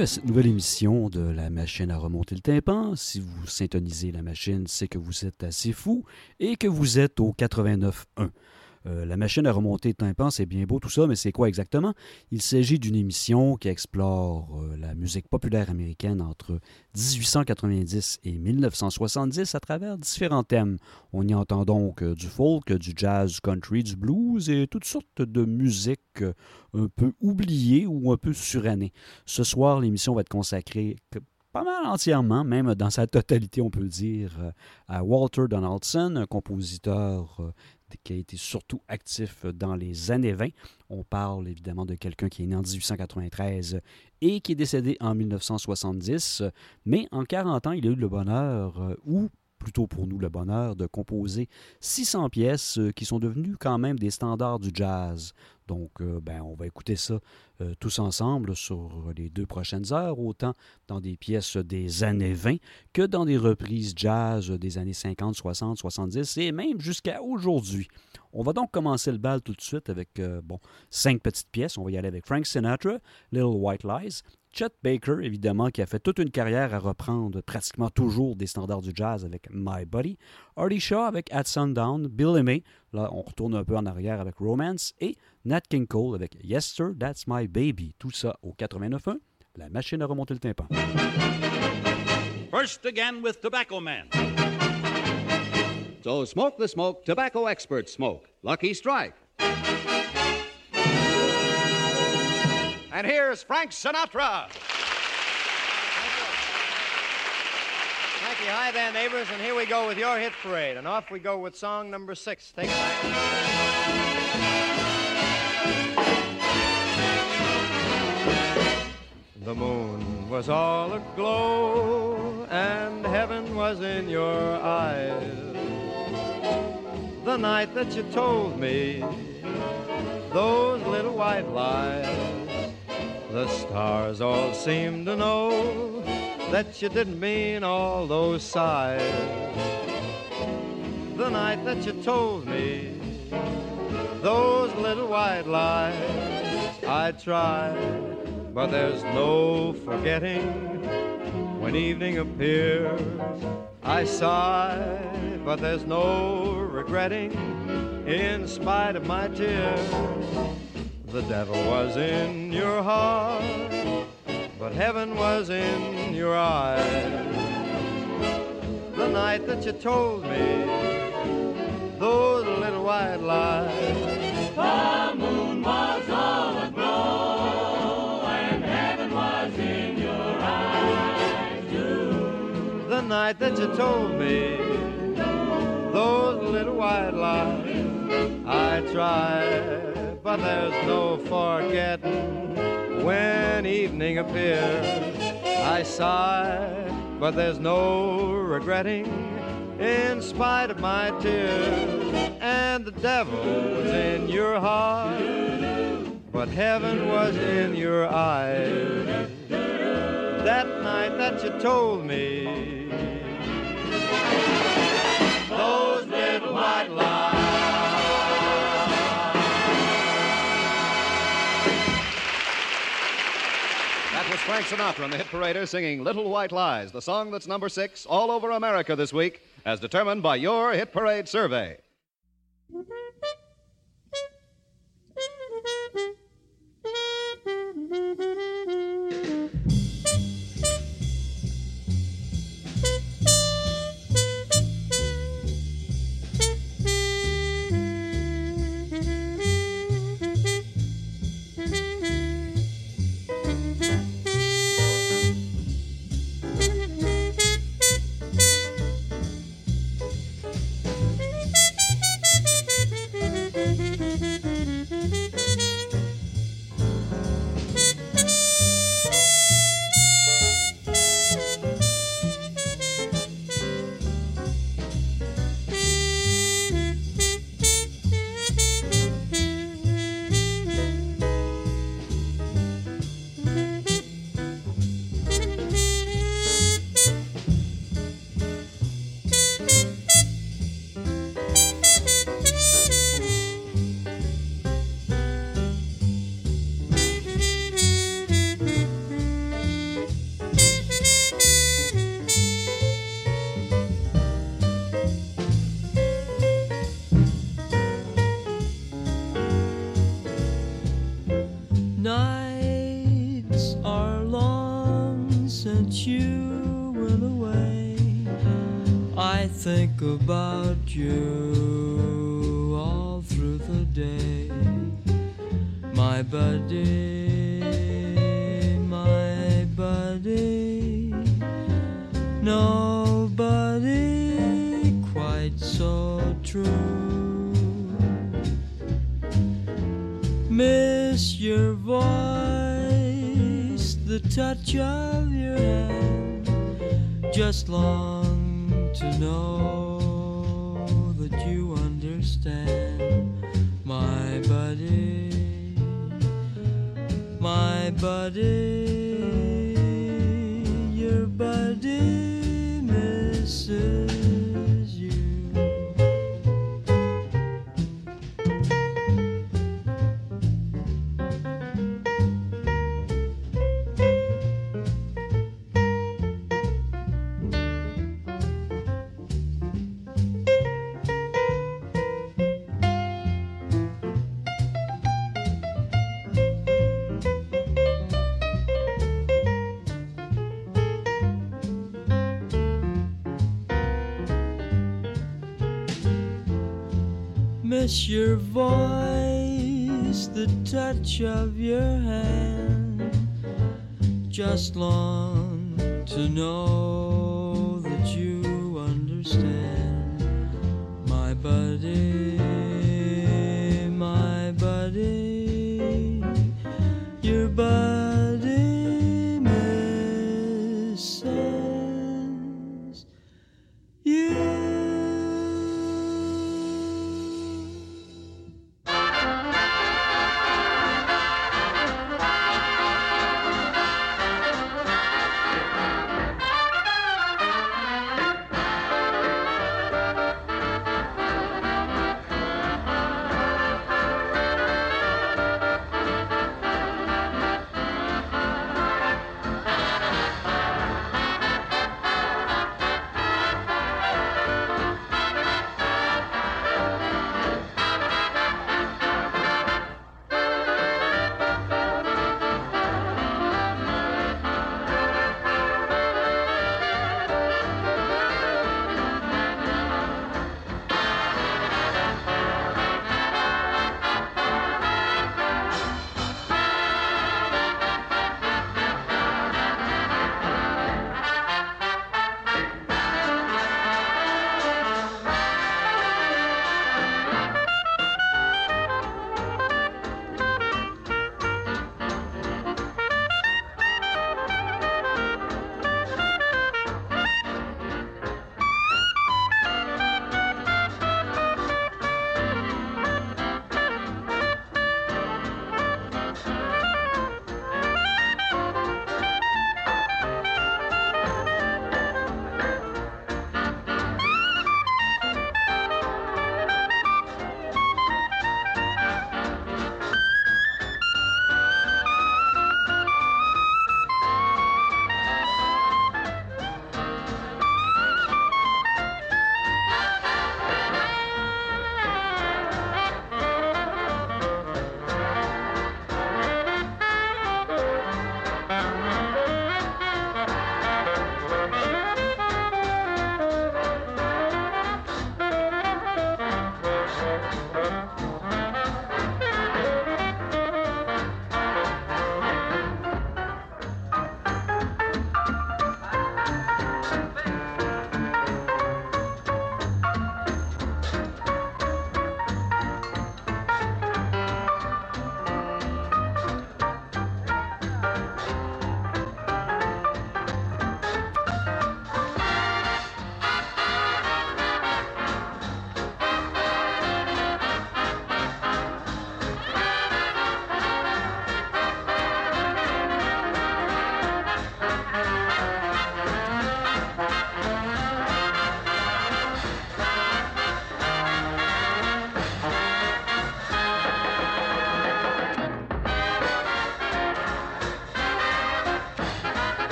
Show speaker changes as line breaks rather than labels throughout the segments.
À cette nouvelle émission de la machine à remonter le tympan. Si vous syntonisez la machine, c'est que vous êtes assez fou et que vous êtes au 89.1. Euh, la machine à remonter le tympan, c'est bien beau tout ça, mais c'est quoi exactement? Il s'agit d'une émission qui explore euh, la musique populaire américaine entre 1890 et 1970 à travers différents thèmes. On y entend donc euh, du folk, du jazz, du country, du blues et toutes sortes de musiques un peu oubliées ou un peu surannées. Ce soir, l'émission va être consacrée pas mal entièrement, même dans sa totalité, on peut dire, à Walter Donaldson, un compositeur qui a été surtout actif dans les années 20. On parle évidemment de quelqu'un qui est né en 1893 et qui est décédé en 1970, mais en 40 ans, il a eu le bonheur, euh, ou plutôt pour nous le bonheur, de composer 600 pièces euh, qui sont devenues quand même des standards du jazz. Donc, euh, ben, on va écouter ça euh, tous ensemble sur les deux prochaines heures, autant dans des pièces des années 20 que dans des reprises jazz des années 50, 60, 70 et même jusqu'à aujourd'hui. On va donc commencer le bal tout de suite avec bon, cinq petites pièces. On va y aller avec Frank Sinatra, Little White Lies, Chet Baker, évidemment, qui a fait toute une carrière à reprendre pratiquement toujours des standards du jazz avec My Buddy. Artie Shaw avec At Sundown. Billy May, là, on retourne un peu en arrière avec Romance. Et Nat King Cole avec Yes Sir, That's My Baby. Tout ça au 89.1. La machine à remonter le tympan.
First again with Tobacco Man.
So smoke the smoke tobacco experts smoke. Lucky Strike. And here's Frank Sinatra.
Thank you. Hi there, neighbors, and here we go with your hit parade. And off we go with song number six. Take it back. The moon was all aglow, and heaven was in your eyes. The night that you told me those little white lies. The stars all seemed to know that you didn't mean all those sighs. The night that you told me those little white lies, I tried, but there's no forgetting. When evening appears, I sigh, but there's no regretting. In spite of my tears, the devil was in your heart, but heaven was in your eyes. The night that you told me those little white lies.
The moon was all aglow, and heaven was in your eyes too.
The night that you told me those little white lies. I tried, but there's no forgetting when evening appears. I sigh, but there's no regretting in spite of my tears. And the devil was in your heart, but heaven was in your eyes. That night that you told me
Frank Sinatra and the hit parader singing Little White Lies, the song that's number six all over America this week, as determined by your hit parade survey.
about you Miss your voice, the touch of your hand. Just long to know that you understand, my buddy, my buddy, your buddy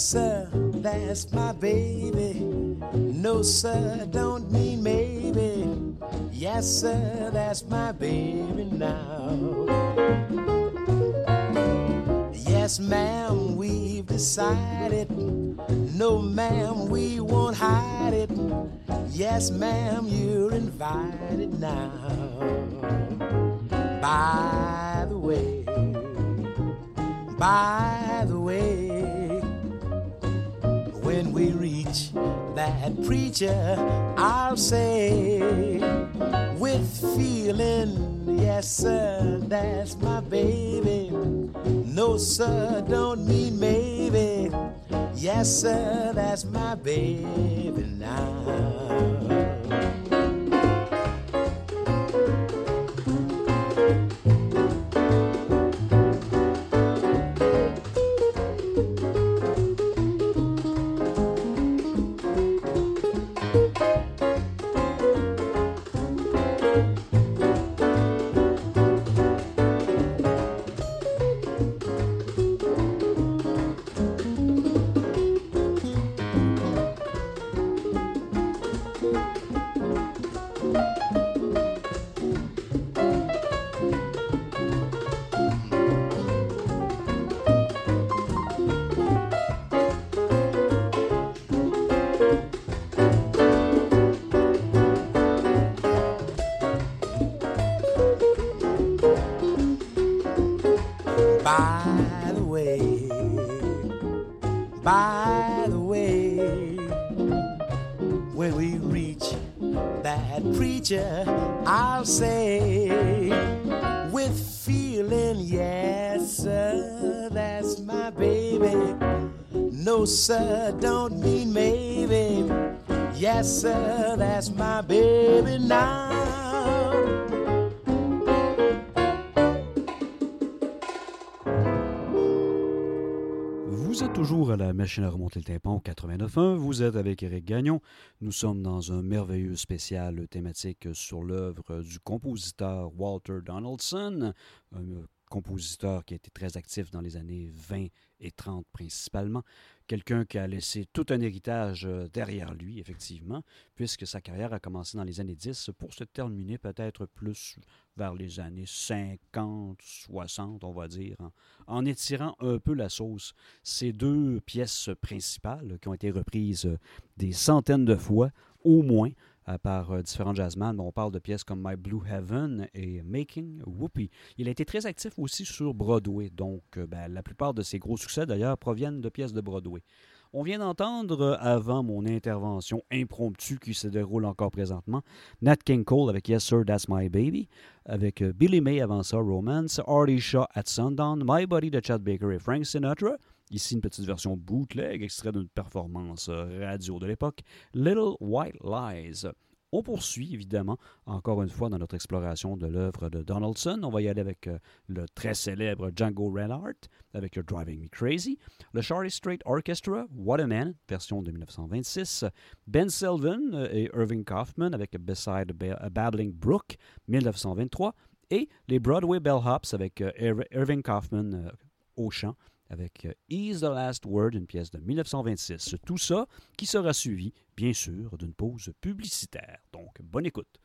sir, that's my baby. No, sir, don't mean maybe. Yes, sir, that's my baby now. Yes, ma'am, we've decided. No, ma'am, we won't hide it. Yes, ma'am, you're invited now. By the way, by the way, we reach that preacher, I'll say with feeling, yes, sir, that's my baby. No, sir, don't mean maybe. Yes, sir, that's my baby now.
Machine à remonter le tympan au 89.1. Vous êtes avec Éric Gagnon. Nous sommes dans un merveilleux spécial thématique sur l'œuvre du compositeur Walter Donaldson, un compositeur qui a été très actif dans les années 20 et 30 principalement. Quelqu'un qui a laissé tout un héritage euh, derrière lui, effectivement, puisque sa carrière a commencé dans les années 10 pour se terminer peut-être plus vers les années 50, 60, on va dire, en, en étirant un peu la sauce. Ces deux pièces principales qui ont été reprises euh, des centaines de fois, au moins, par euh, différents jazzmen. On parle de pièces comme My Blue Heaven et Making Whoopi. Il a été très actif aussi sur Broadway, donc euh, ben, la plupart de ses gros succès d'ailleurs proviennent de pièces de Broadway. On vient d'entendre, euh, avant mon intervention impromptue qui se déroule encore présentement, Nat King Cole avec Yes Sir, That's My Baby, avec euh, Billy May avant ça, Romance, Artie Shaw at Sundown, My Body de Chad Baker et Frank Sinatra, Ici, une petite version bootleg, extrait d'une performance euh, radio de l'époque, Little White Lies. On poursuit, évidemment, encore une fois, dans notre exploration de l'œuvre de Donaldson. On va y aller avec euh, le très célèbre Django Reinhardt, avec Driving Me Crazy, le Charlie Strait Orchestra, What a Man, version de 1926, Ben Sylvan euh, et Irving Kaufman avec Beside a Babbling Brook, 1923, et les Broadway Bellhops avec euh, Ir- Irving Kaufman au chant, avec euh, Ease the Last Word, une pièce de 1926. Tout ça qui sera suivi, bien sûr, d'une pause publicitaire. Donc, bonne écoute.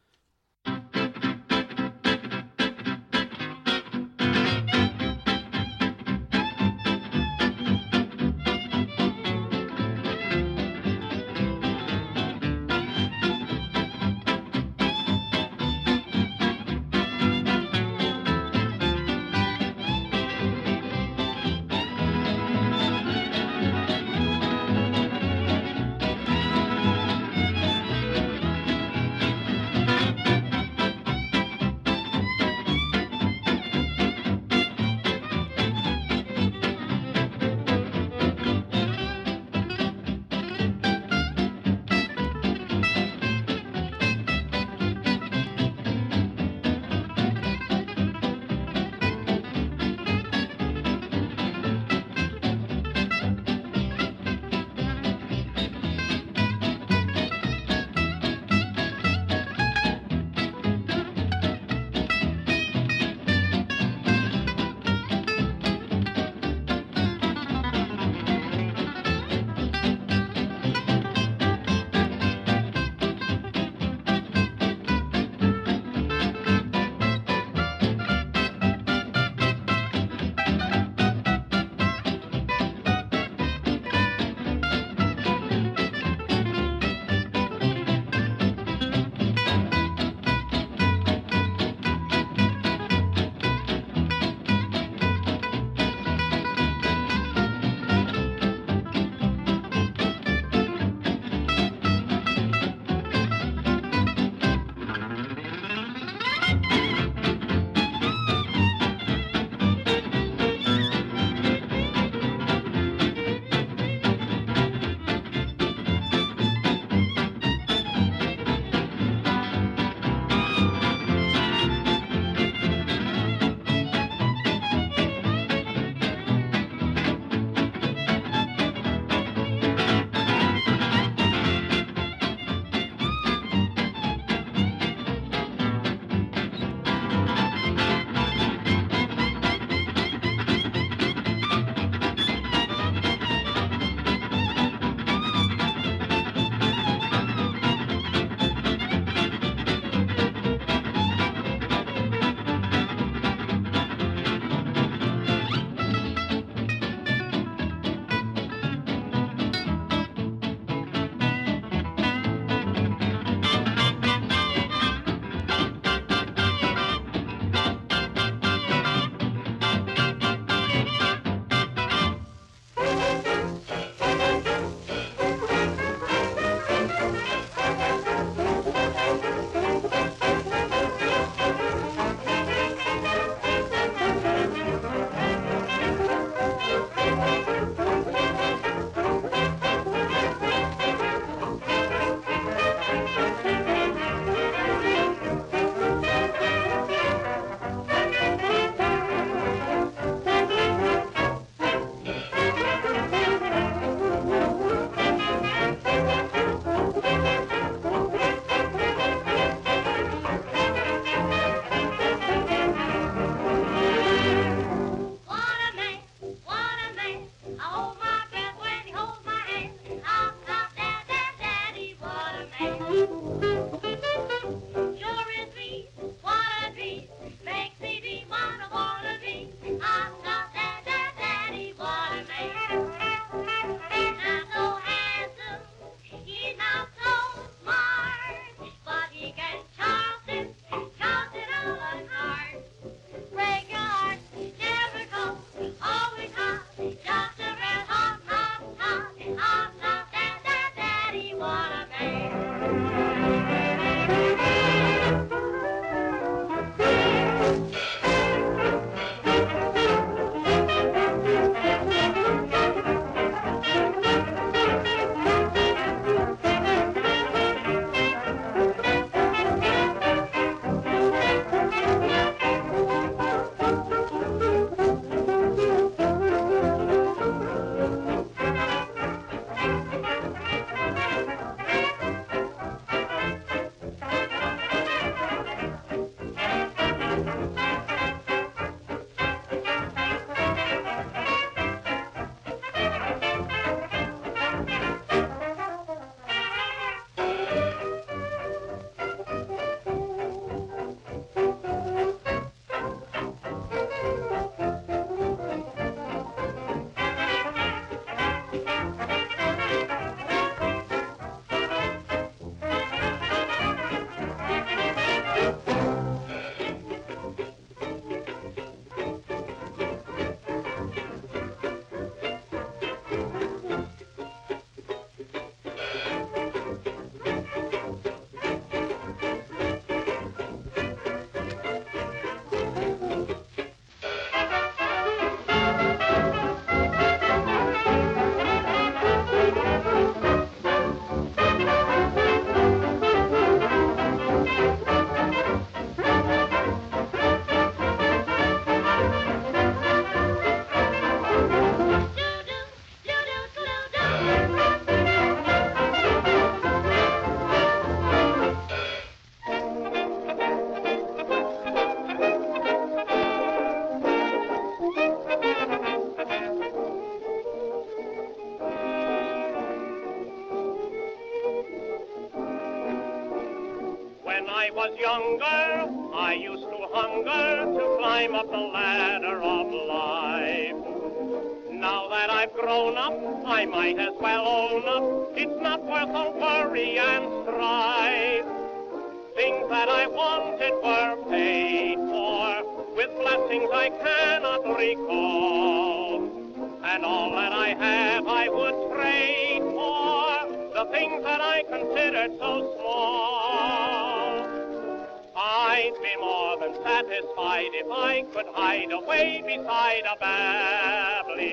Away beside a babbling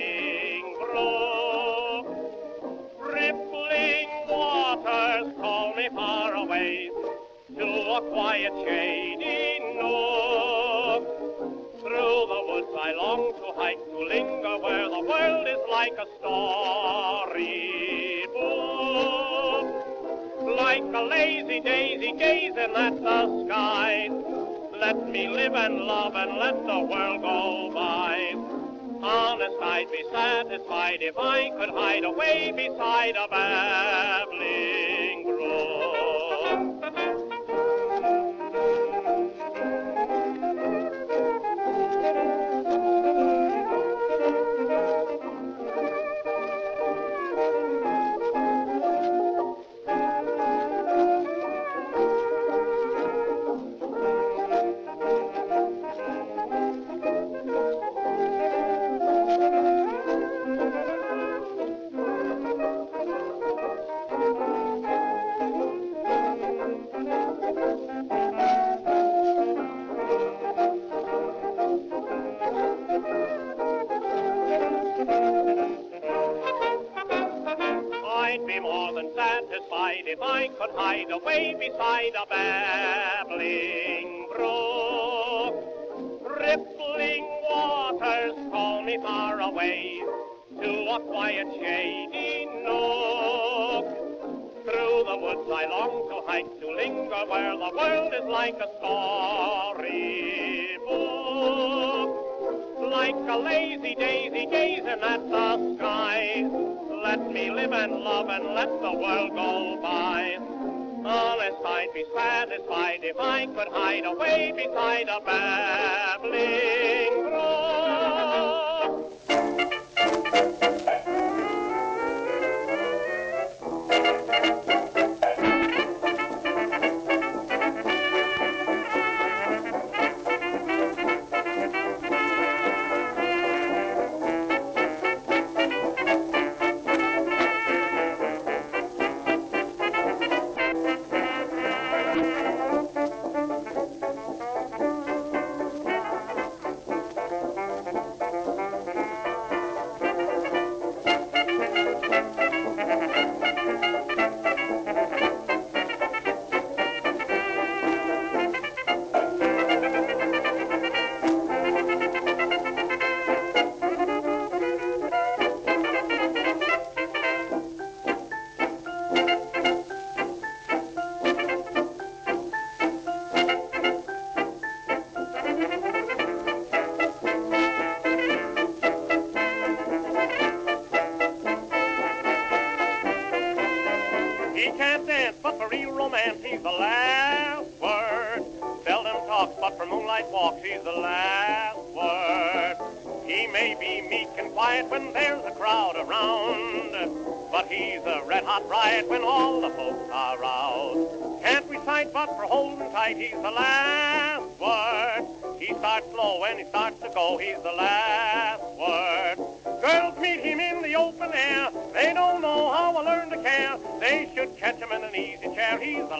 brook. Rippling waters call me far away to a quiet shady nook. Through the woods I long to hike, to linger where the world is like a story book. Like a lazy daisy gazing at the skies. Me live and love and let the world go by. Honest, I'd be satisfied if I could hide away beside a babbling I long to hike, to linger where the world is like a story book. Like a lazy daisy gazing at the sky. Let me live and love and let the world go by. Honest, I'd be satisfied if I could hide away beside a babbling brook. Care. They should catch him in an easy chair. He's the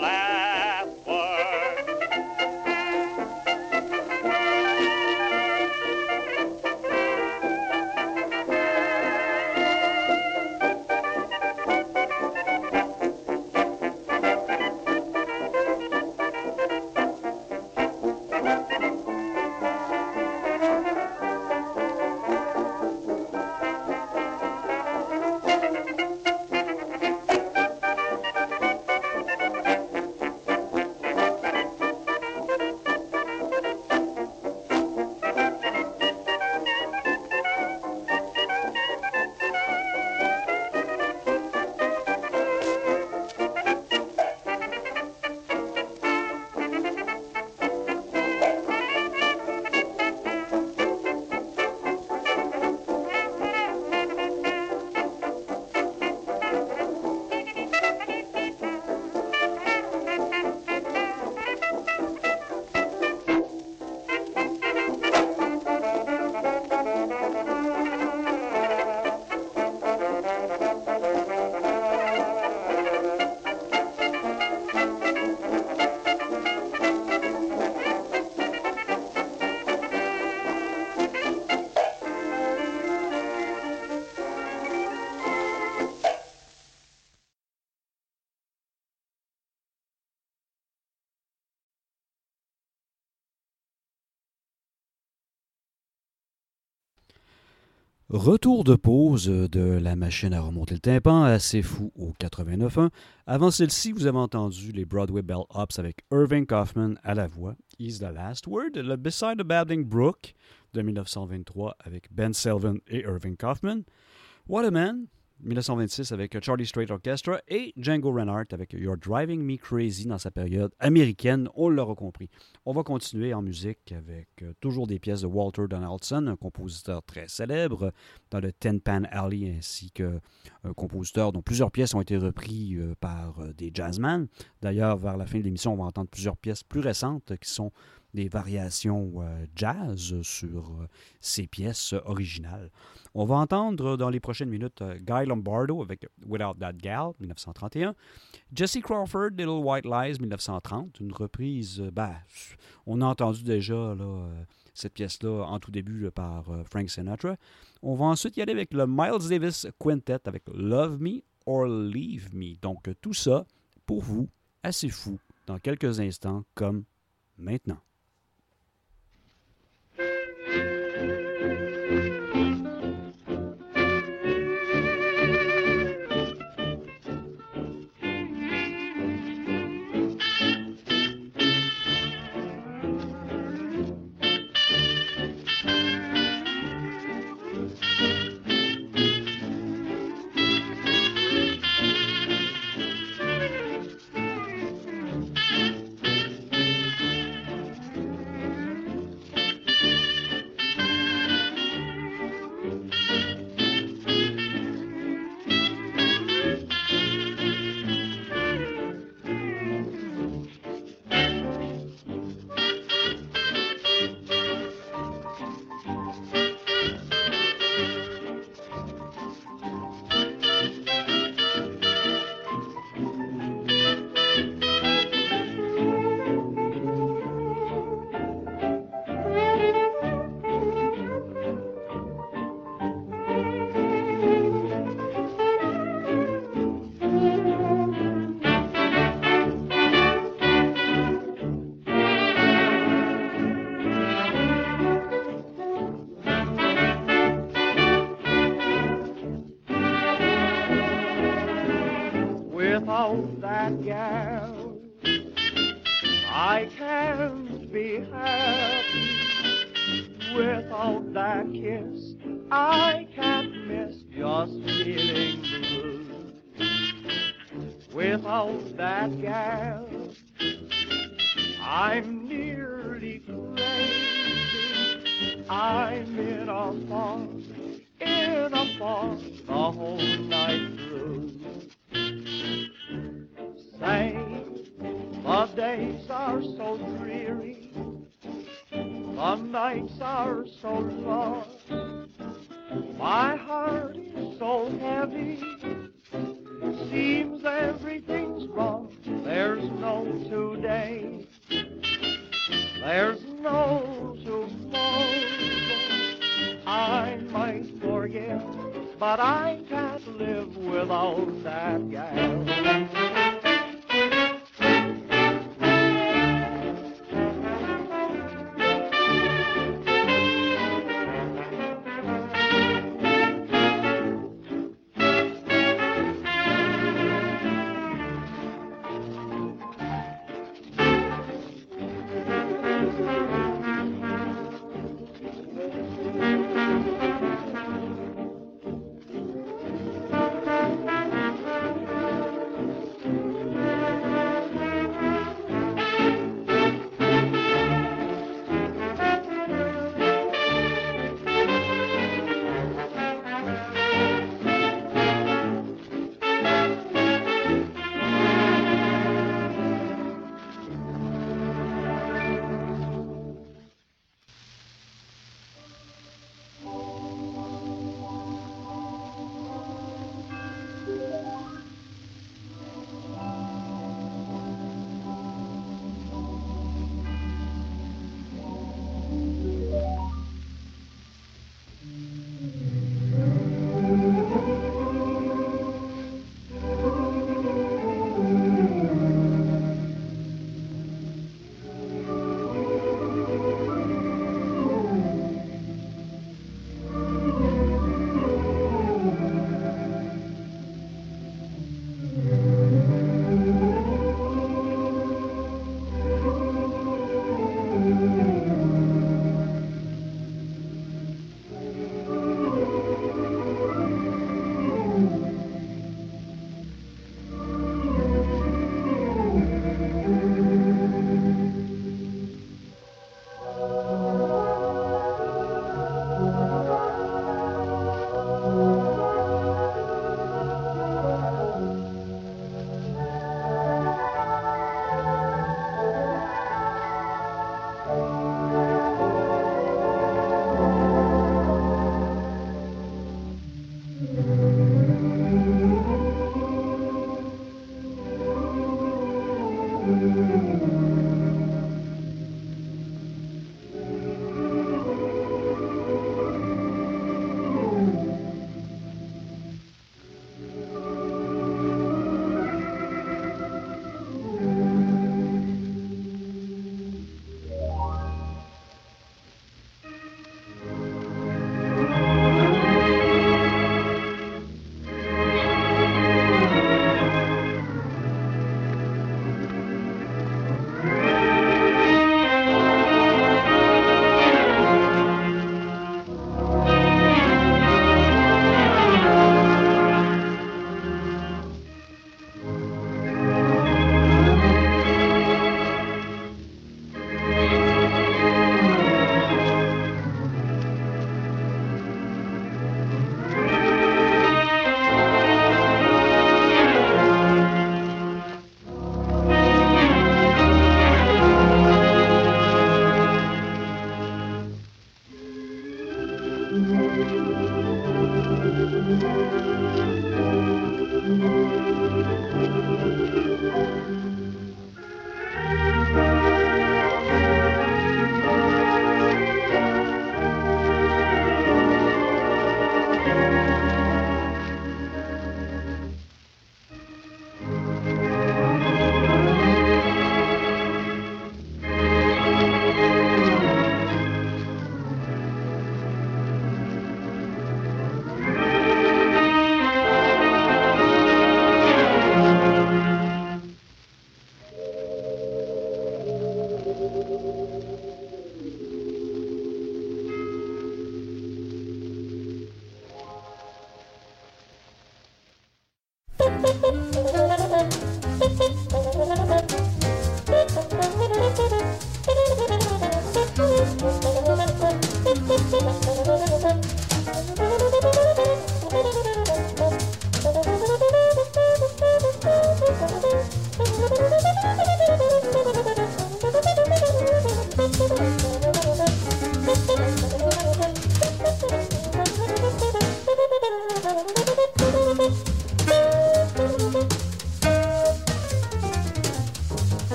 Retour de pause de la machine à remonter le tympan, assez fou au 89.1. Avant celle-ci, vous avez entendu les Broadway Bell Ups avec Irving Kaufman à la voix. Is the Last Word, Beside the Babbling Brook de 1923 avec Ben Selvin et Irving Kaufman. What a Man 1926 avec Charlie Strait Orchestra et Django Reinhardt avec You're Driving Me Crazy dans sa période américaine, on l'aura compris. On va continuer en musique avec euh, toujours des pièces de Walter Donaldson, un compositeur très célèbre dans le Ten Pan Alley, ainsi qu'un compositeur dont plusieurs pièces ont été reprises euh, par euh, des jazzmen. D'ailleurs, vers la fin de l'émission, on va entendre plusieurs pièces plus récentes qui sont des variations jazz sur ces pièces originales. On va entendre dans les prochaines minutes euh, Guy Lombardo avec Without That Gal, 1931. Jesse Crawford, Little White Lies, 1930. Une reprise, euh, ben, on a entendu déjà euh, cette pièce-là en tout début par Frank Sinatra. On va ensuite y aller avec le Miles Davis Quintet avec Love Me or Leave Me. Donc tout ça pour vous, assez fou, dans quelques instants comme maintenant.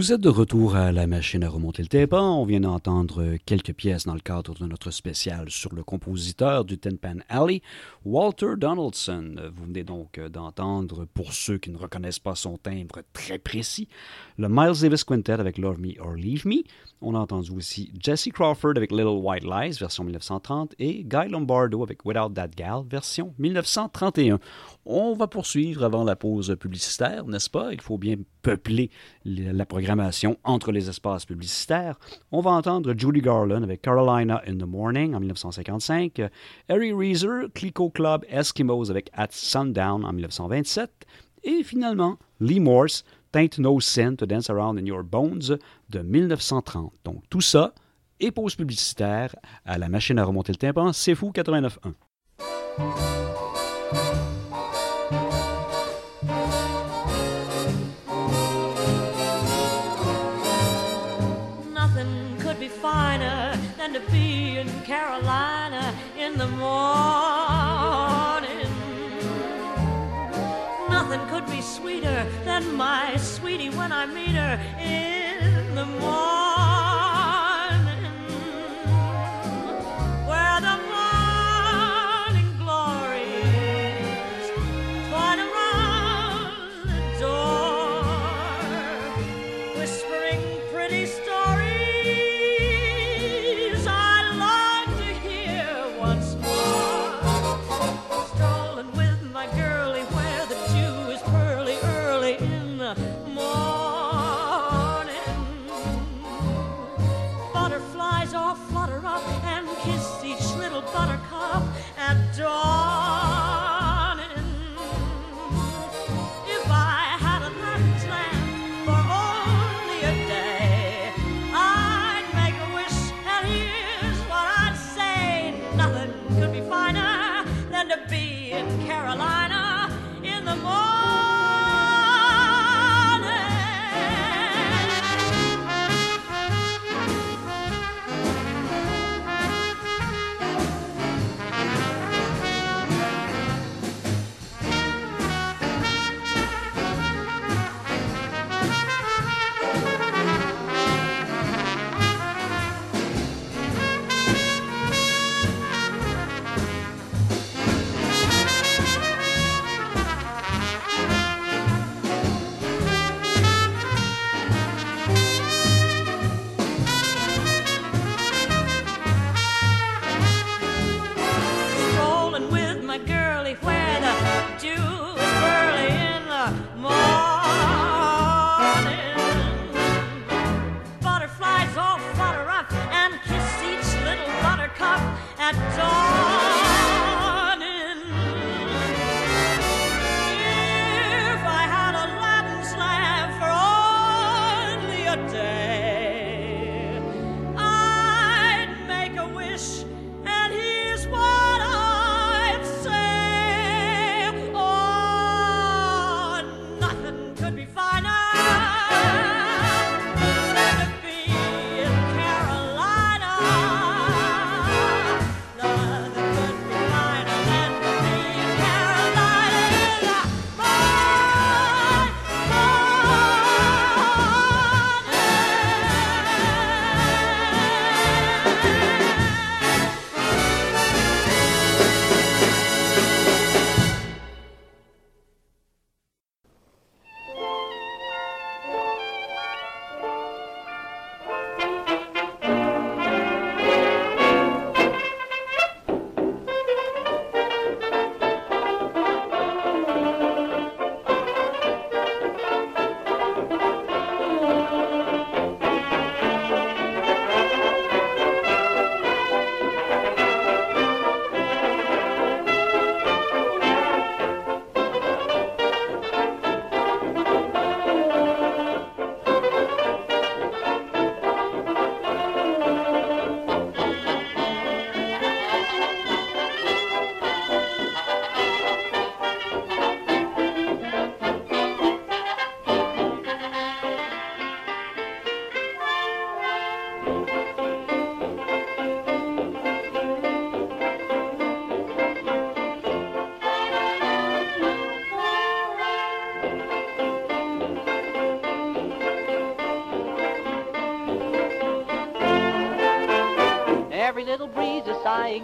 Vous êtes de retour à la machine à remonter le tympan. On vient d'entendre quelques pièces dans le cadre de notre spécial sur le compositeur du Tin Pan Alley, Walter Donaldson. Vous venez donc d'entendre, pour ceux qui ne reconnaissent pas son timbre très précis, le Miles Davis Quintet avec Love Me or Leave Me. On a entendu aussi Jesse Crawford avec Little White Lies, version 1930, et Guy Lombardo avec Without That Gal, version 1931. On va poursuivre avant la pause publicitaire, n'est-ce pas? Il faut bien peupler la programmation entre les espaces publicitaires. On va entendre Judy Garland avec Carolina in the Morning en 1955, Harry Reeser, Clico Club Eskimos avec At Sundown en 1927, et finalement Lee Morse, Taint No Sin to Dance Around in Your Bones de 1930. Donc tout ça et pause publicitaire à la machine à remonter le tympan, c'est fou 89.1.
Nothing could be finer than to be in Carolina in the morning. Nothing could my sweetie when I meet her in the morning.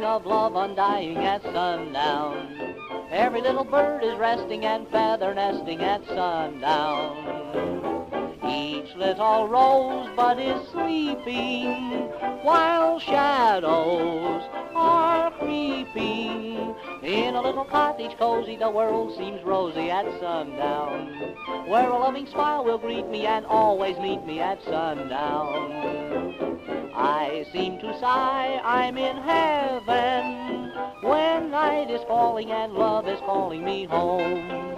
Of love undying at sundown. Every little bird is resting and feather nesting at sundown. Each little rosebud is sleeping while shadows are creeping. In a little cottage cozy, the world seems rosy at sundown. Where a loving smile will greet me and always meet me at sundown. I seem to sigh, I'm in heaven when night is falling and love is calling me home.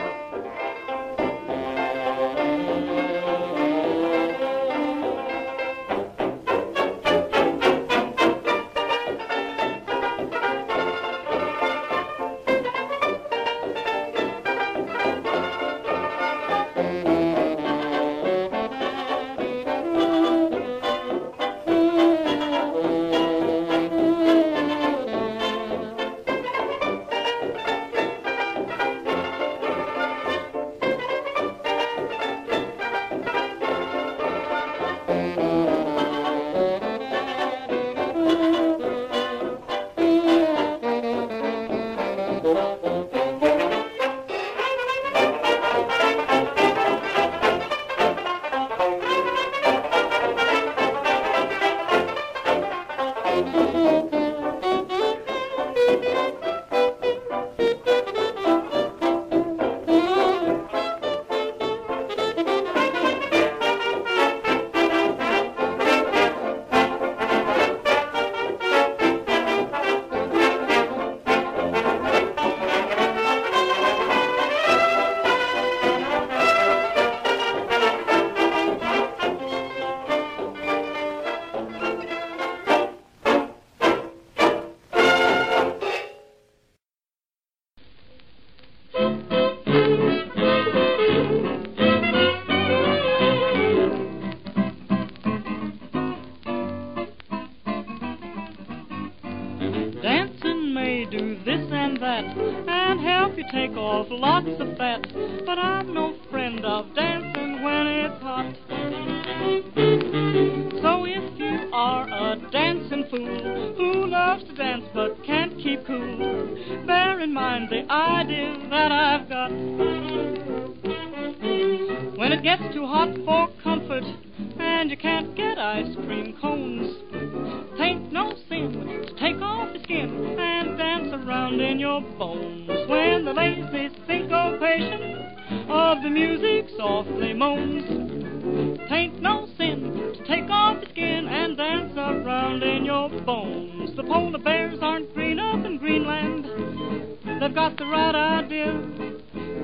They've got the right idea.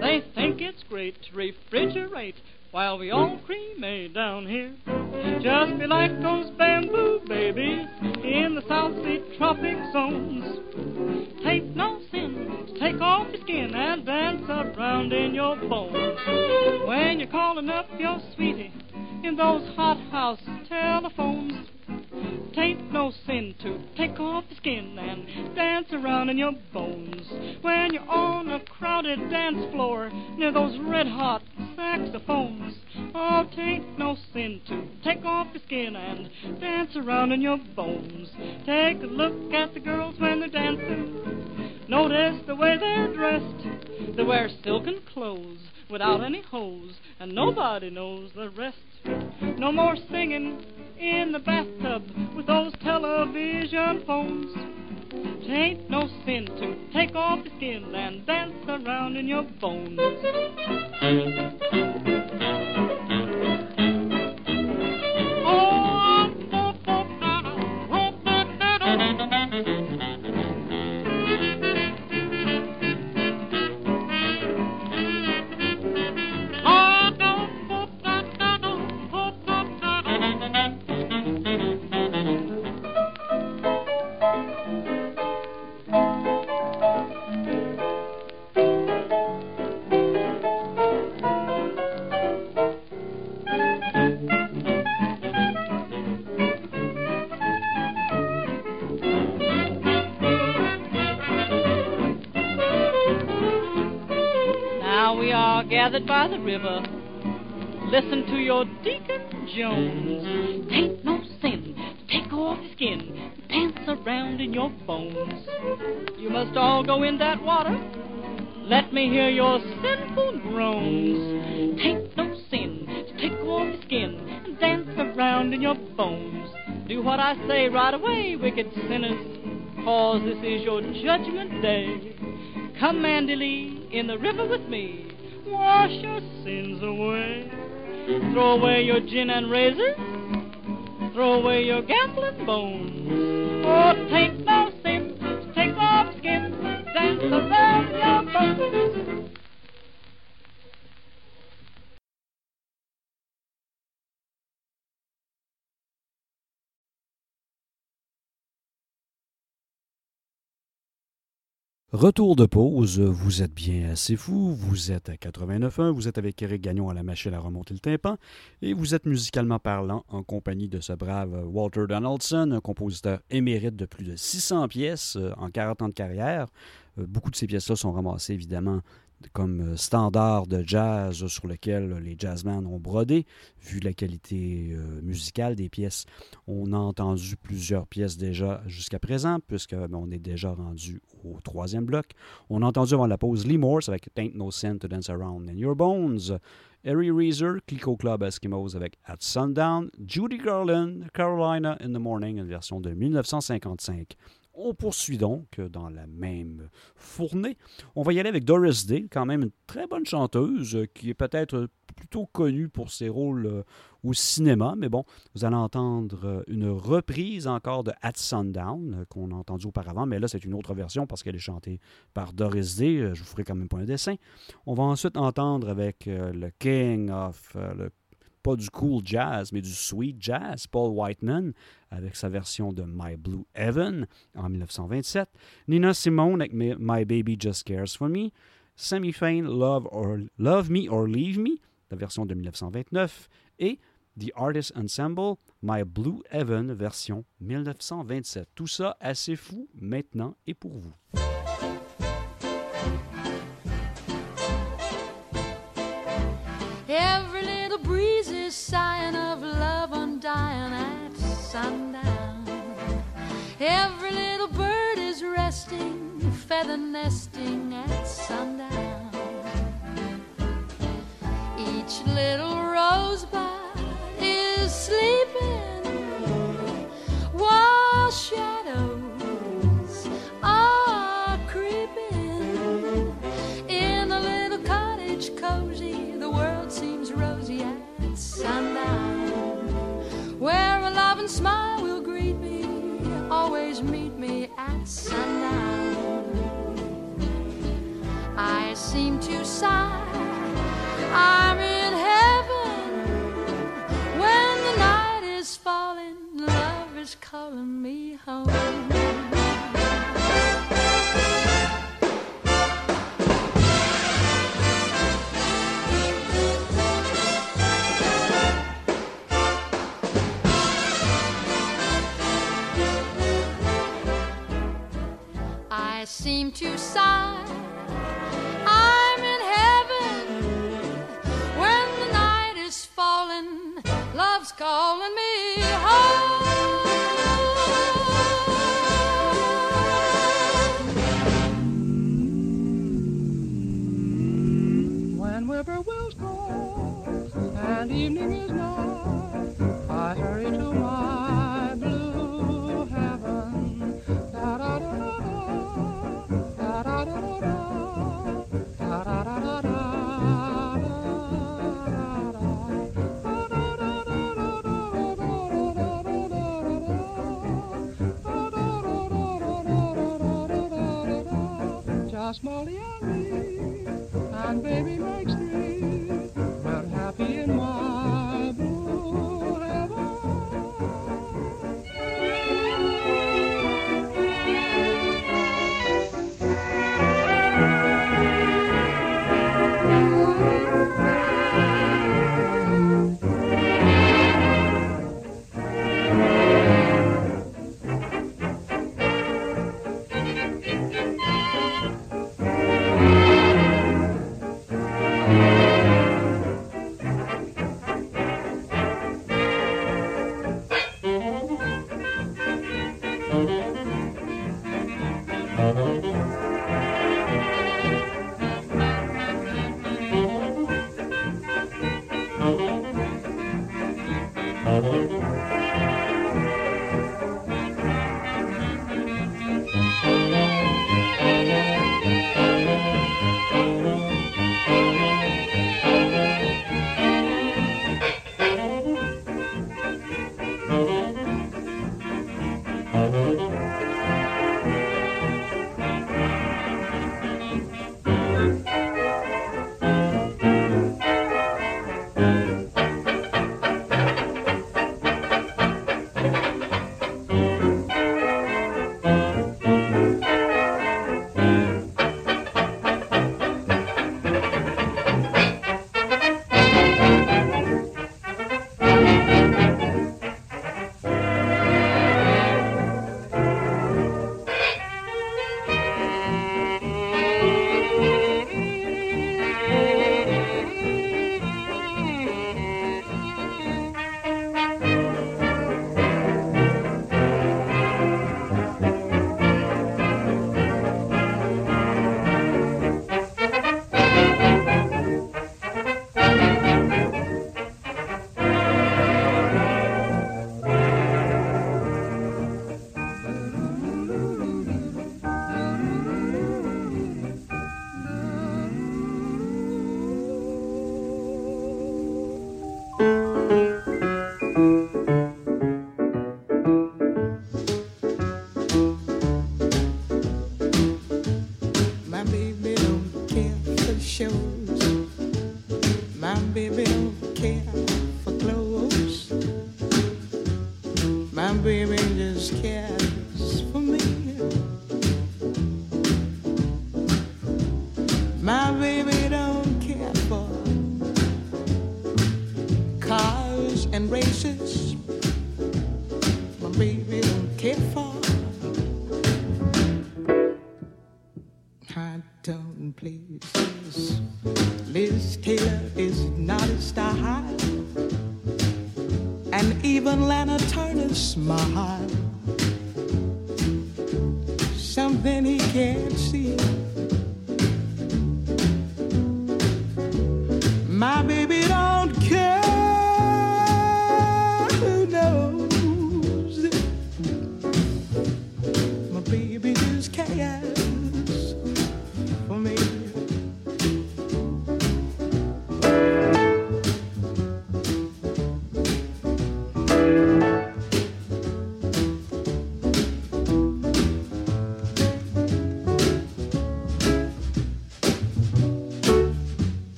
They think it's great to refrigerate while we all cremate down here. Just be like those bamboo babies in the South Sea tropic zones. Tain't no sin to take off your skin and dance around in your bones. When you're calling up your sweetie in those hot house telephones. Tain't no sin to take off your skin and dance around in your bones. When you're on a crowded dance floor near those red hot saxophones. Oh, tain't no sin to take off your skin and dance around in your bones. Take a look at the girls when they're dancing. Notice the way they're dressed. They wear silken clothes without any hose, and nobody knows the rest. No more singing in the bathtub with those television phones. Tain't no sin to take off your skin and dance around in your bones. Oh, now gathered by the river. Listen to your Deacon Jones. Tain't no sin take off your skin, dance around in your bones. You must all go in that water. Let me hear your sinful groans. Tain't no sin take off your skin and dance around in your bones. Do what I say right away, wicked sinners, cause this is your judgment day. Come, Mandy Lee, in the river with me. Wash your sins away. Throw away your gin and razors. Throw away your gambling bones. Oh, tain't no sin take off skin, dance around your bones.
Retour de pause, vous êtes bien assez fou, vous êtes à 89.1, vous êtes avec Eric Gagnon à la machine à remonter le tympan, et vous êtes musicalement parlant en compagnie de ce brave Walter Donaldson, un compositeur émérite de plus de 600 pièces euh, en 40 ans de carrière. Euh, Beaucoup de ces pièces-là sont ramassées évidemment comme euh, standard de jazz sur lequel les jazzmen ont brodé, vu la qualité euh, musicale des pièces. On a entendu plusieurs pièces déjà jusqu'à présent, puisqu'on est déjà rendu au troisième bloc. On a entendu avant la pause Lee Morse avec Tain't No Sin to Dance Around in Your Bones, Harry Reeser, Clico Club Eskimos avec At Sundown, Judy Garland, Carolina in the Morning, une version de 1955. On poursuit donc dans la même fournée. On va y aller avec Doris Day, quand même une très bonne chanteuse euh, qui est peut-être plutôt connue pour ses rôles euh, au cinéma, mais bon, vous allez entendre euh, une reprise encore de At Sundown euh, qu'on a entendu auparavant, mais là c'est une autre version parce qu'elle est chantée par Doris Day. Euh, Je vous ferai quand même pas un dessin. On va ensuite entendre avec euh, le King of euh, pas du cool jazz, mais du sweet jazz, Paul Whiteman, avec sa version de My Blue Heaven en 1927. Nina Simone avec My Baby Just Cares for Me. Sammy Fain, Love, or, Love Me or Leave Me, la version de 1929. Et The Artist Ensemble, My Blue Heaven, version 1927. Tout ça assez fou maintenant et pour vous.
Sighing of love undying at sundown. Every little bird is resting, feather nesting at sundown. Each little rosebud is sleeping while shadows sundown, where a loving smile will greet me, always meet me at sundown. I seem to sigh. I'm in heaven when the night is falling. Love is calling me home. Seem to sigh. I'm in heaven when the night is falling. Love's calling me
baby makes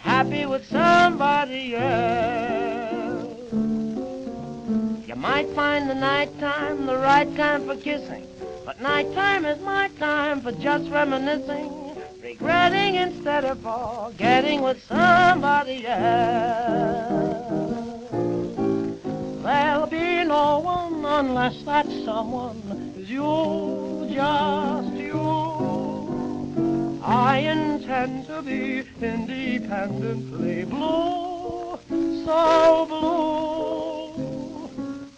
happy
with
somebody else. You might find the nighttime the right time for kissing, but nighttime is my time for just reminiscing, regretting instead of forgetting with somebody else. There'll be no one unless that someone is you, just you. I intend to be independently blue, so blue.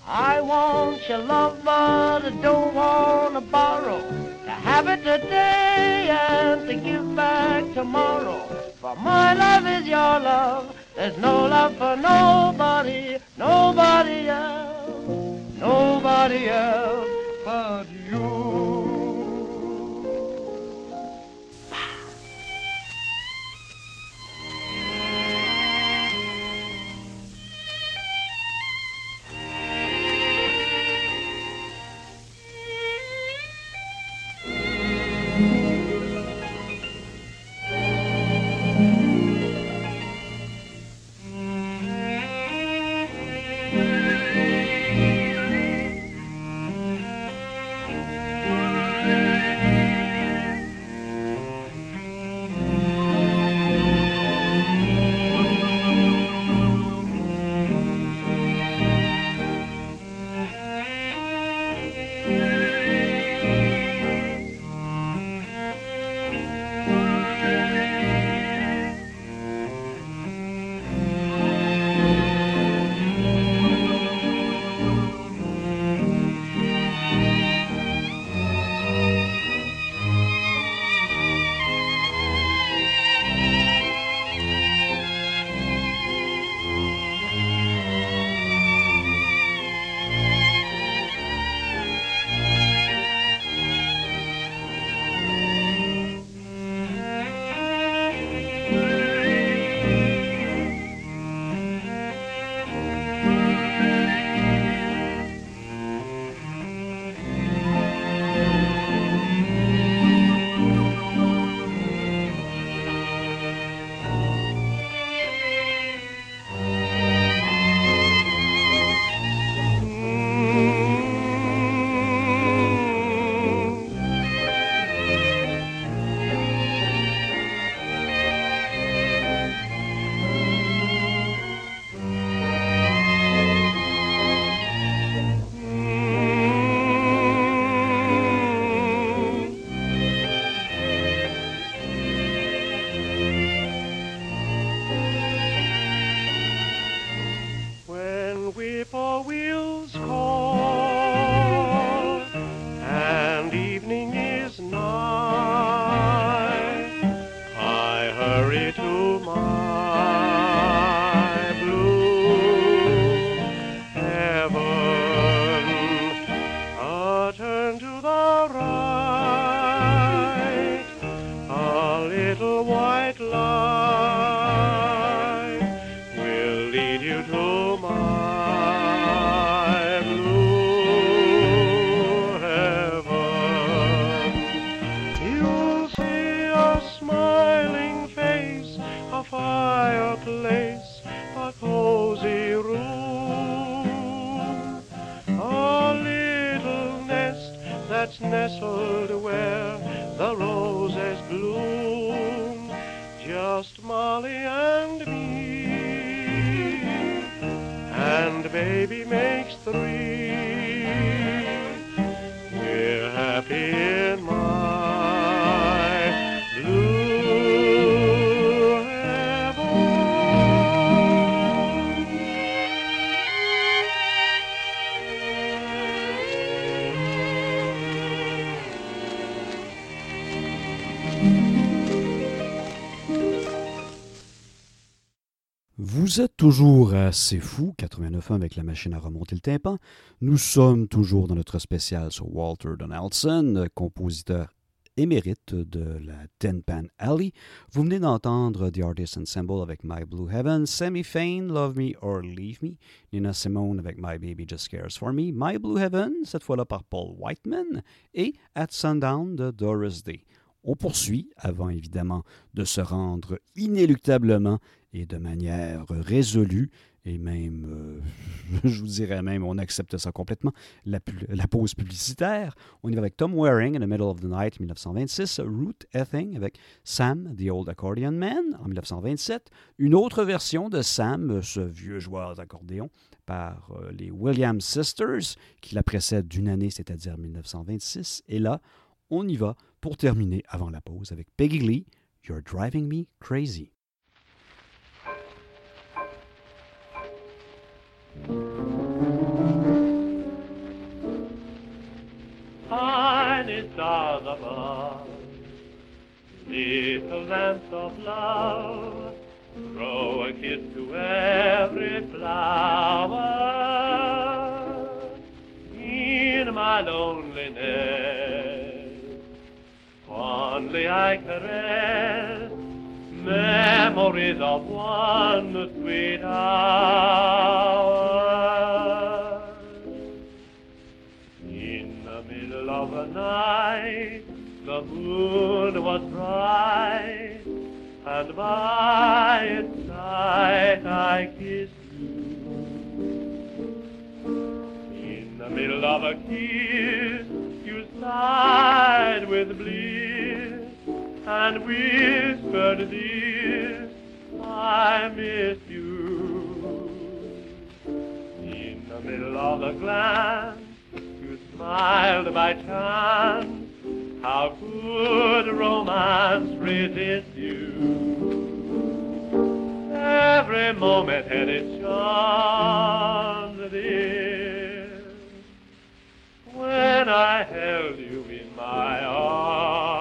I want your love, but I don't want to borrow. To have it today and to give back tomorrow. For my love is your love. There's no love for nobody, nobody else, nobody else but you. to my blue heaven. You'll see a smiling face, a fireplace, a cozy room, a little nest that's
nestled where the rose.
Vous êtes toujours assez fou, 89.1 avec la machine à remonter le tympan. Nous sommes toujours dans notre spécial sur Walter Donaldson, compositeur émérite de la Tin Pan Alley. Vous venez d'entendre The Artist Ensemble avec My Blue Heaven, Sammy Fain, Love Me or Leave Me, Nina Simone avec My Baby Just Cares for Me, My Blue Heaven, cette fois-là par Paul Whiteman, et At Sundown de Doris Day. On poursuit, avant évidemment de se rendre inéluctablement et de manière résolue, et même, euh, je vous dirais même, on accepte ça complètement, la, pause publicitaire. On y va avec Tom Waring, In the Middle of the Night, 1926, Ruth Ething avec Sam, The Old Accordion Man, en 1927, une autre version de Sam, ce vieux joueur d'accordéon, par euh, les Williams Sisters, qui la précède d'une année, c'est-à-dire 1926. Et là, on y va pour terminer avant la pause avec Peggy Lee, You're Driving Me Crazy.
tiny stars above, little lamps of love, throw a kiss to every flower. In my loneliness, fondly I caress memories of one sweet hour. In the middle of the night, the moon was bright, and by its side I kissed you. In the middle of a kiss, you sighed with bliss, and whispered this, I miss you. In the middle of the glance, you smiled by chance. How could romance resist you? Every moment had its charms, dear. When I held you in my arms,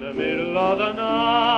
the middle of the night,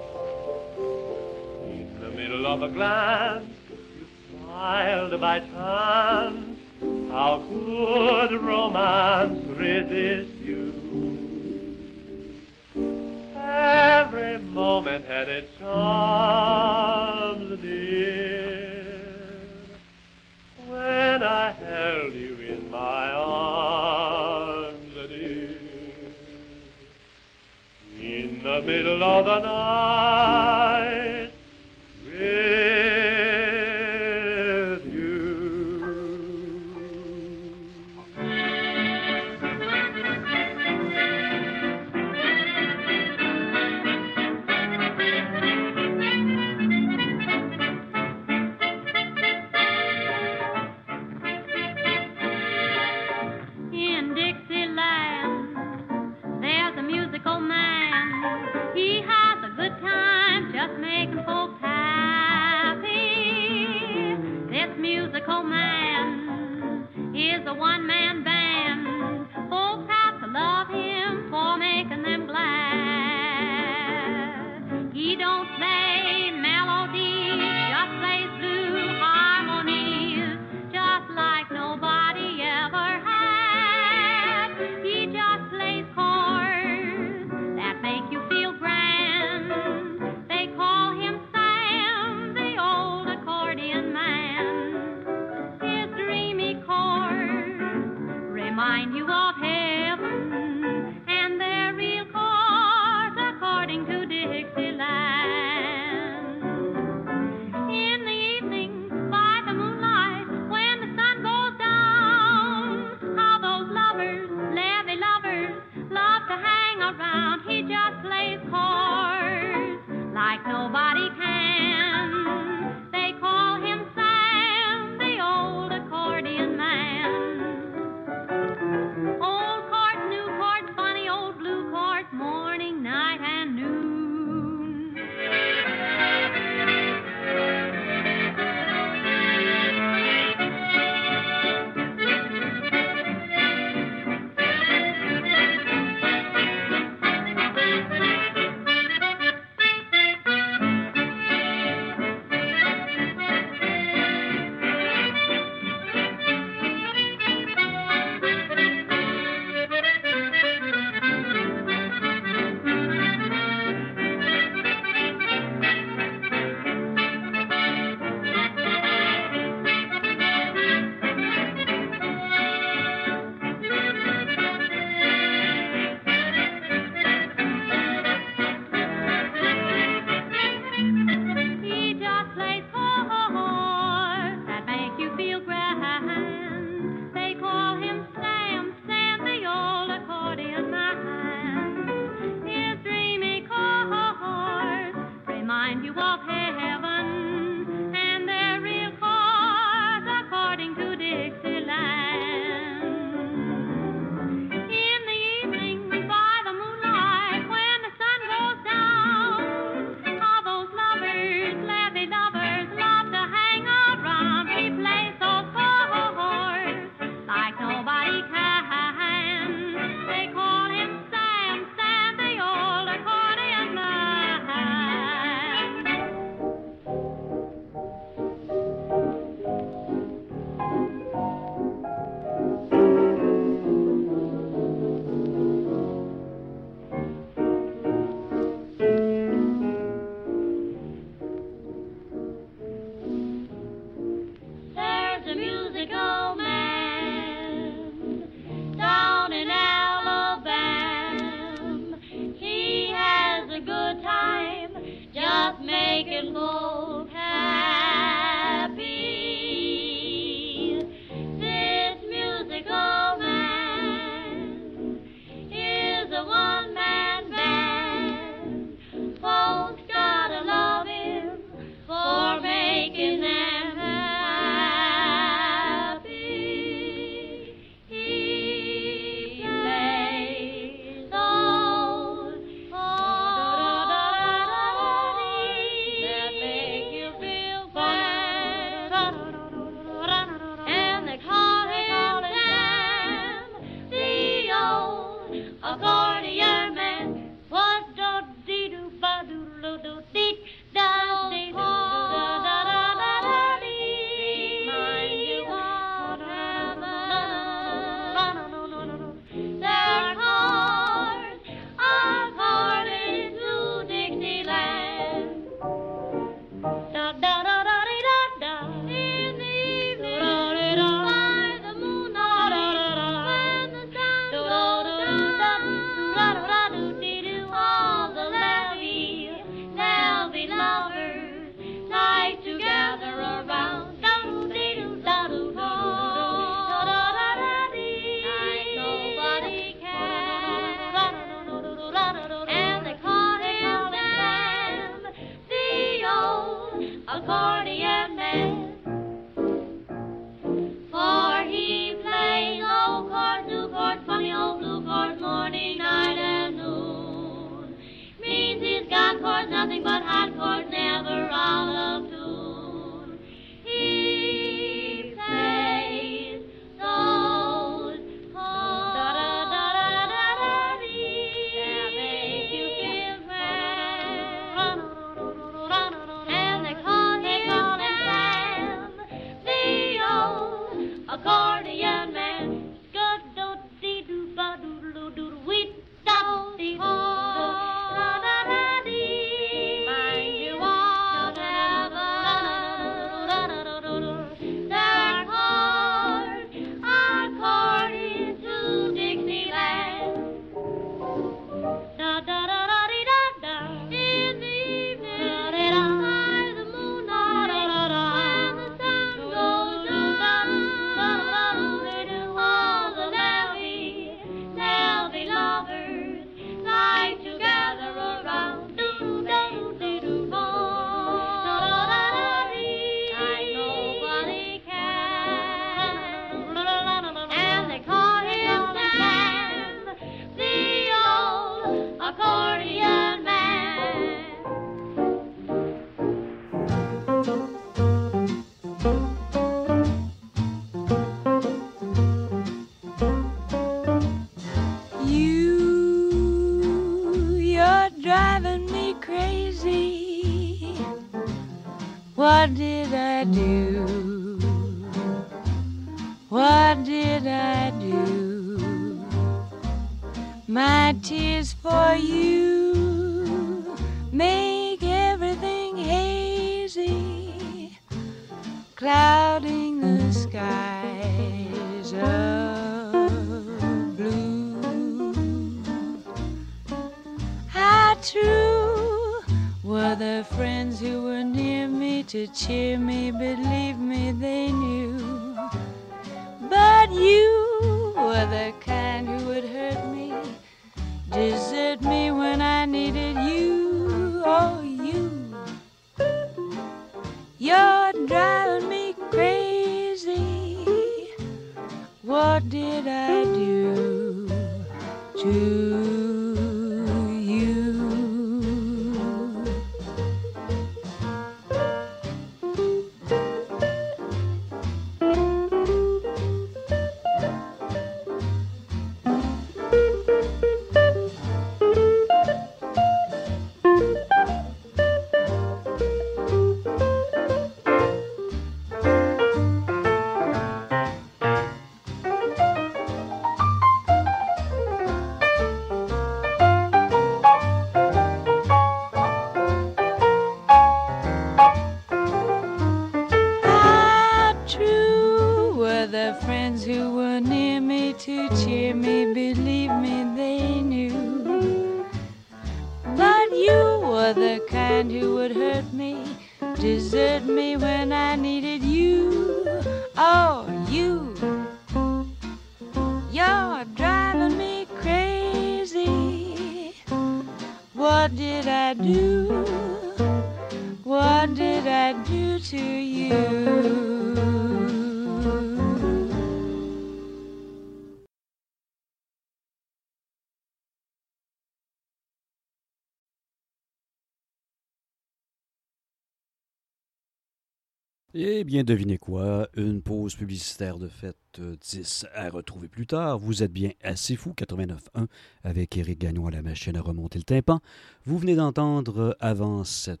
bien, devinez quoi? Une pause publicitaire de fête euh, 10 à retrouver plus tard. Vous êtes bien assez fou, 89.1 avec Éric Gagnon à la machine à remonter le tympan. Vous venez d'entendre euh, avant cette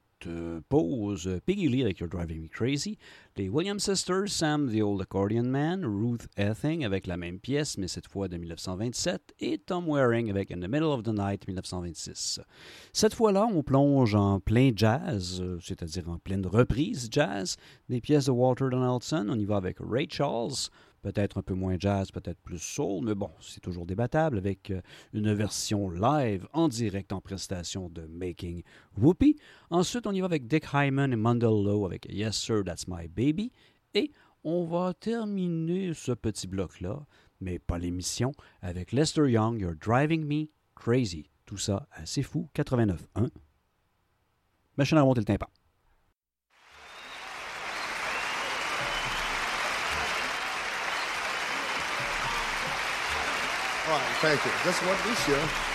pause euh, Peggy Lee avec You're Driving Me Crazy, les Williams Sisters, Sam the Old Accordion Man, Ruth Ething avec la même pièce mais cette fois de 1927 et Tom Waring avec In the Middle of the Night 1926. Cette fois-là, on plonge en plein jazz, euh, c'est-à-dire en pleine reprise jazz des pièces de Walter Donaldson. On y va avec Ray Charles, peut-être un peu moins jazz, peut-être plus soul, mais bon, c'est toujours débattable avec euh, une version live en direct en prestation de Making Whoopi. Ensuite, on y va avec Dick Hyman et Mundell Lowe avec Yes Sir, That's My Baby. Et on va terminer ce petit bloc-là, mais pas l'émission, avec Lester Young, You're Driving Me Crazy. Tout ça assez fou, 89.1. Machine à remonter le tympan.
All right, thank you. Just one this year.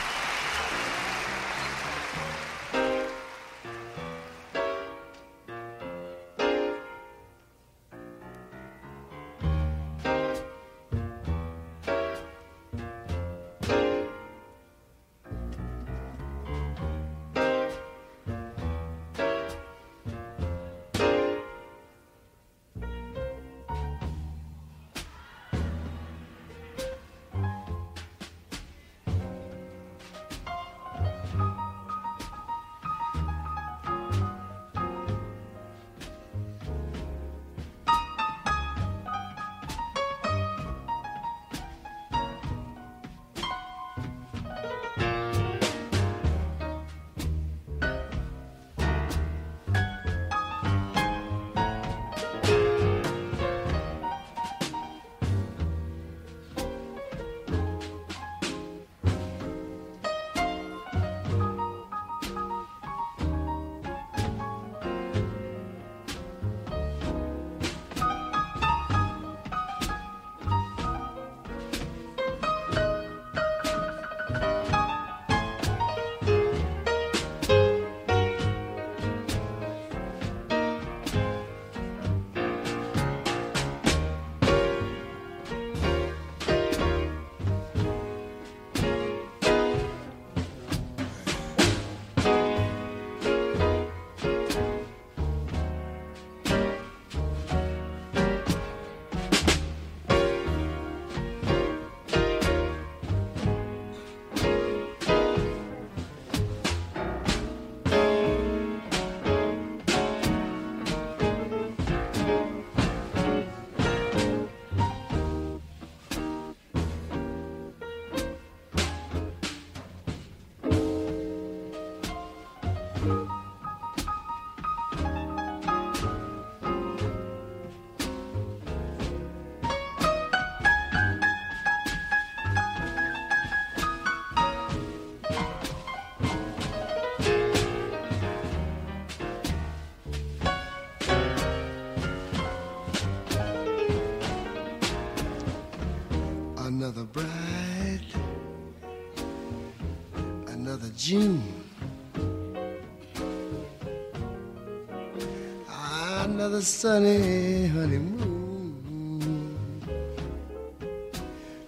Another sunny honeymoon.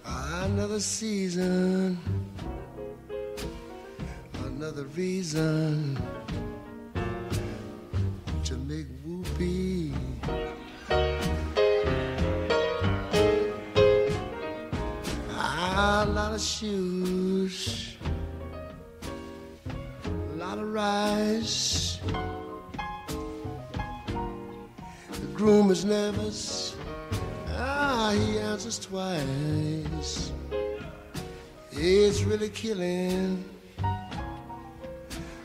Another season. Another reason to make whoopee. Ah, a lot of shoes, Is nervous. Ah, he answers twice. It's really killing.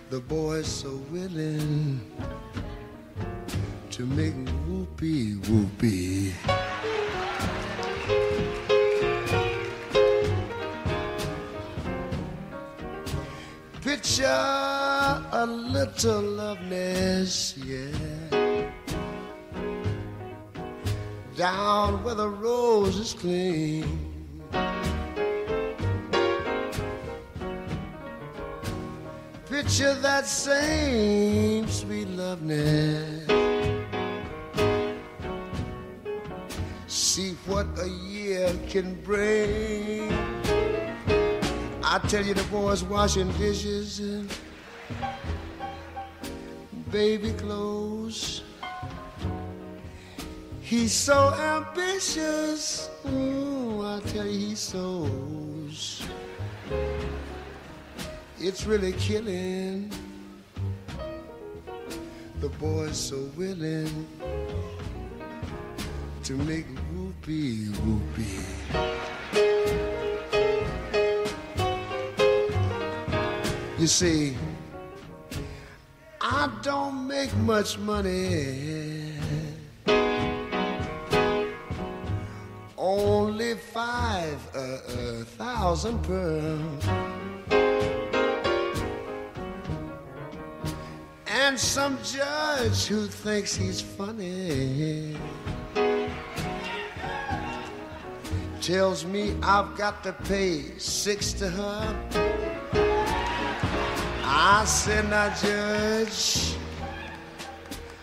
The boy's so willing to make whoopee whoopee. Picture a little loveness, yeah. Down where the roses clean. Picture that same sweet loveness. See what a year can bring. I tell you, the boys washing dishes and baby clothes. He's so ambitious. Ooh, I tell you, he sews. It's really killing. The boy's so willing to make whoopee whoopee. You see, I don't make much money. Only five uh, uh, thousand per. And some judge who thinks he's funny tells me I've got to pay six to her. I said, now, Judge,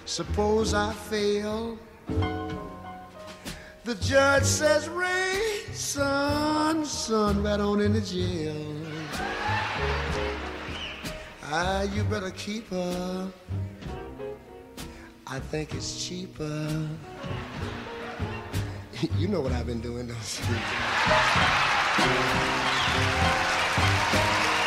suppose I fail. The judge says, Ray, son, son, right on into jail. Ah, you better keep her. I think it's cheaper. you know what I've been doing, don't you?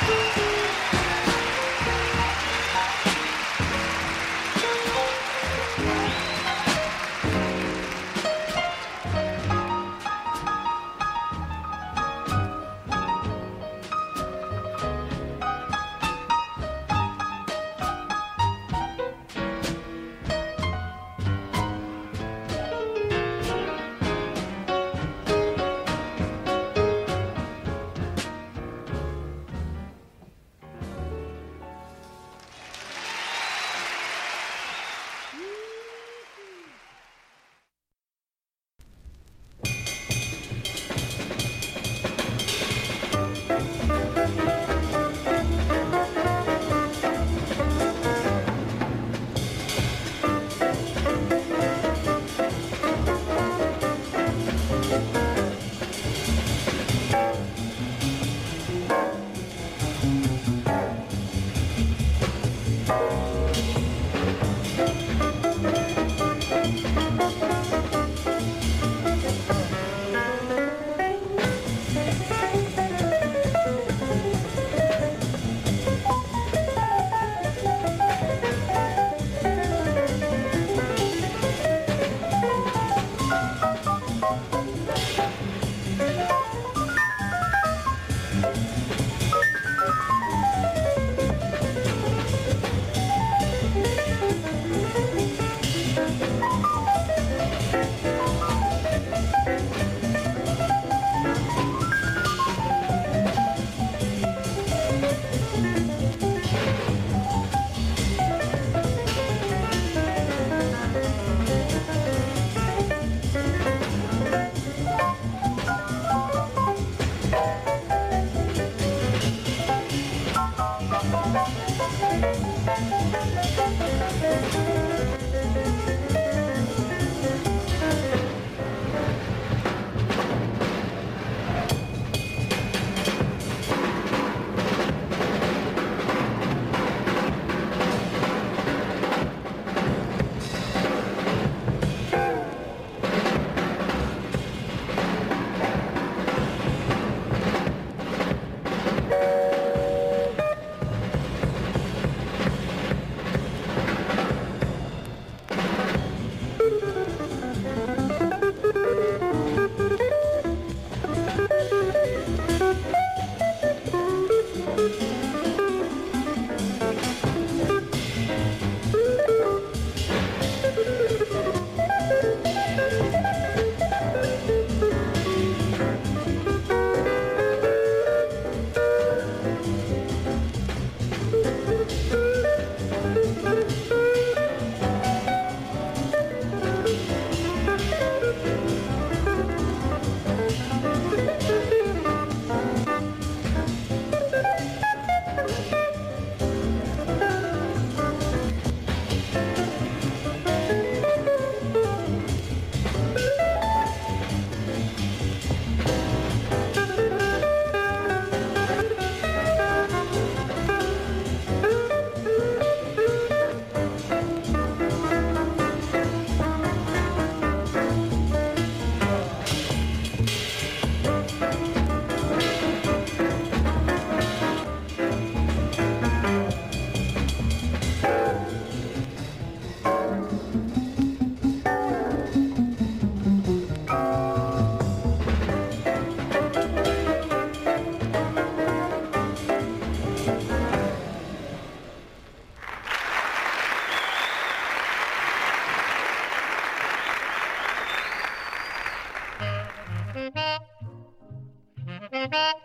Thank you.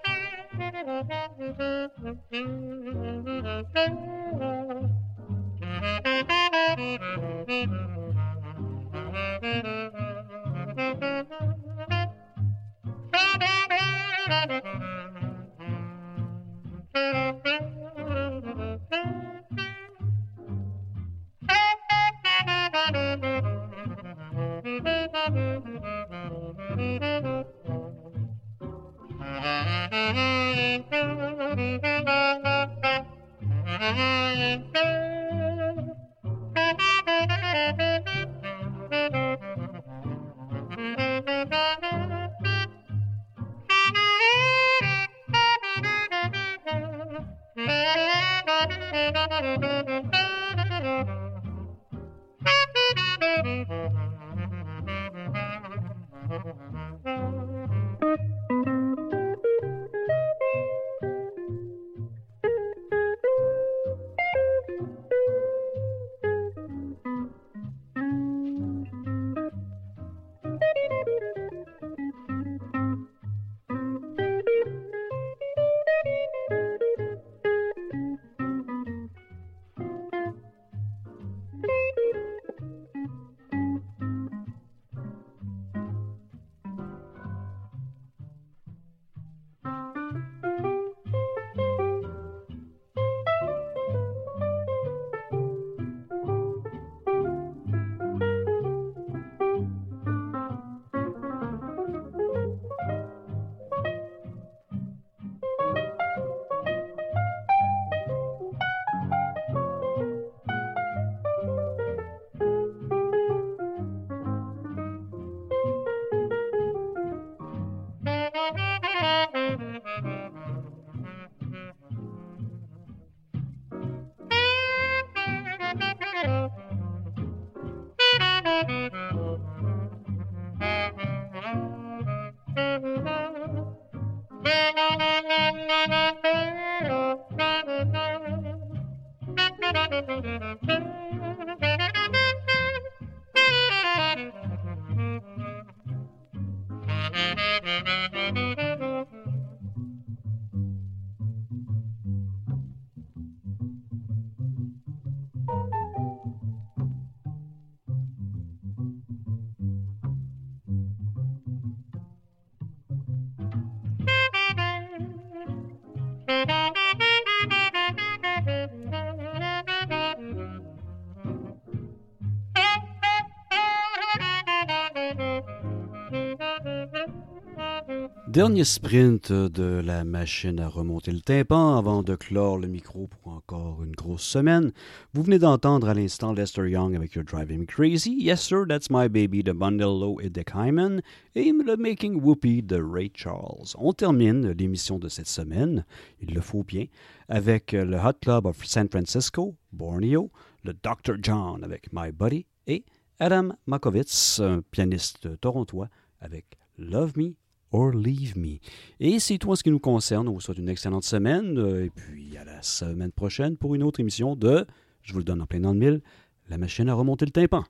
Dernier sprint de la machine à remonter le tympan avant de clore le micro pour encore une grosse semaine. Vous venez d'entendre à l'instant Lester Young avec Your Driving Me Crazy, Yes Sir, That's My Baby de Bundle Low et Dick Hyman et le Making Whoopi de Ray Charles. On termine l'émission de cette semaine, il le faut bien, avec le Hot Club of San Francisco, Borneo, le Dr. John avec My Buddy et Adam Makovitz, pianiste torontois avec Love Me or Leave Me. Et c'est tout en ce qui nous concerne. On vous souhaite une excellente semaine. euh, Et puis à la semaine prochaine pour une autre émission de, je vous le donne en plein dans le mille, la machine à remonter le tympan.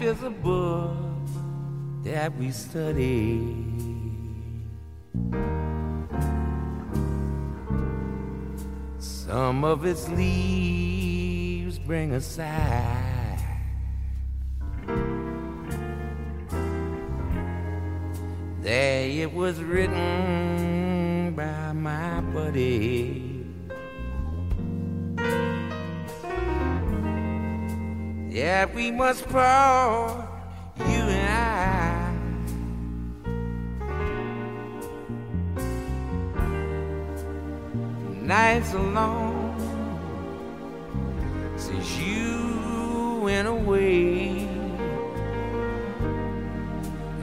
Life is a book that we study. Some of its leaves bring us sigh. We must part, you and I. Nights alone since you went away.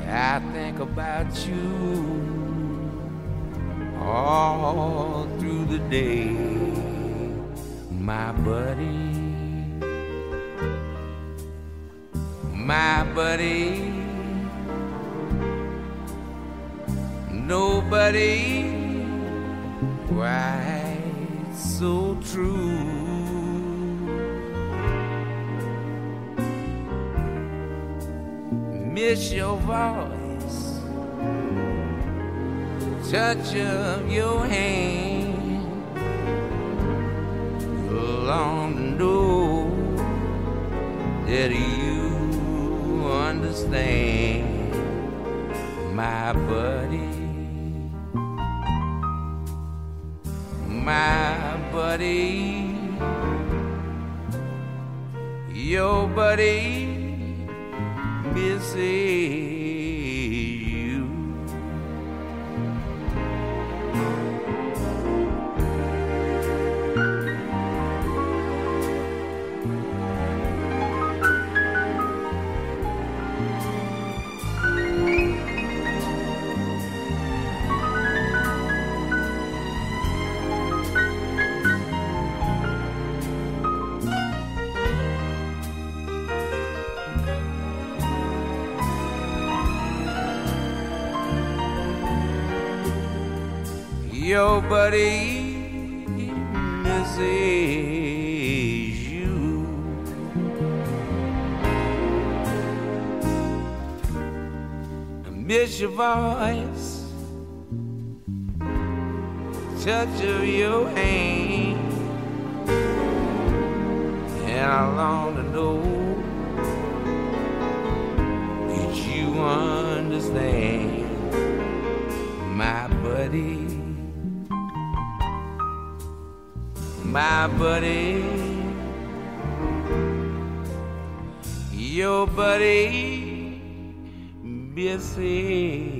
I think about you all through the day, my buddy, buddy. Nobody quite so true. Miss your voice, touch of your hand. Long know that you understand, my buddy. my buddy, your buddy misses Buddy misses you. I miss your voice, touch of your hand, and I long to know that you understand, my buddy. My buddy, your buddy you.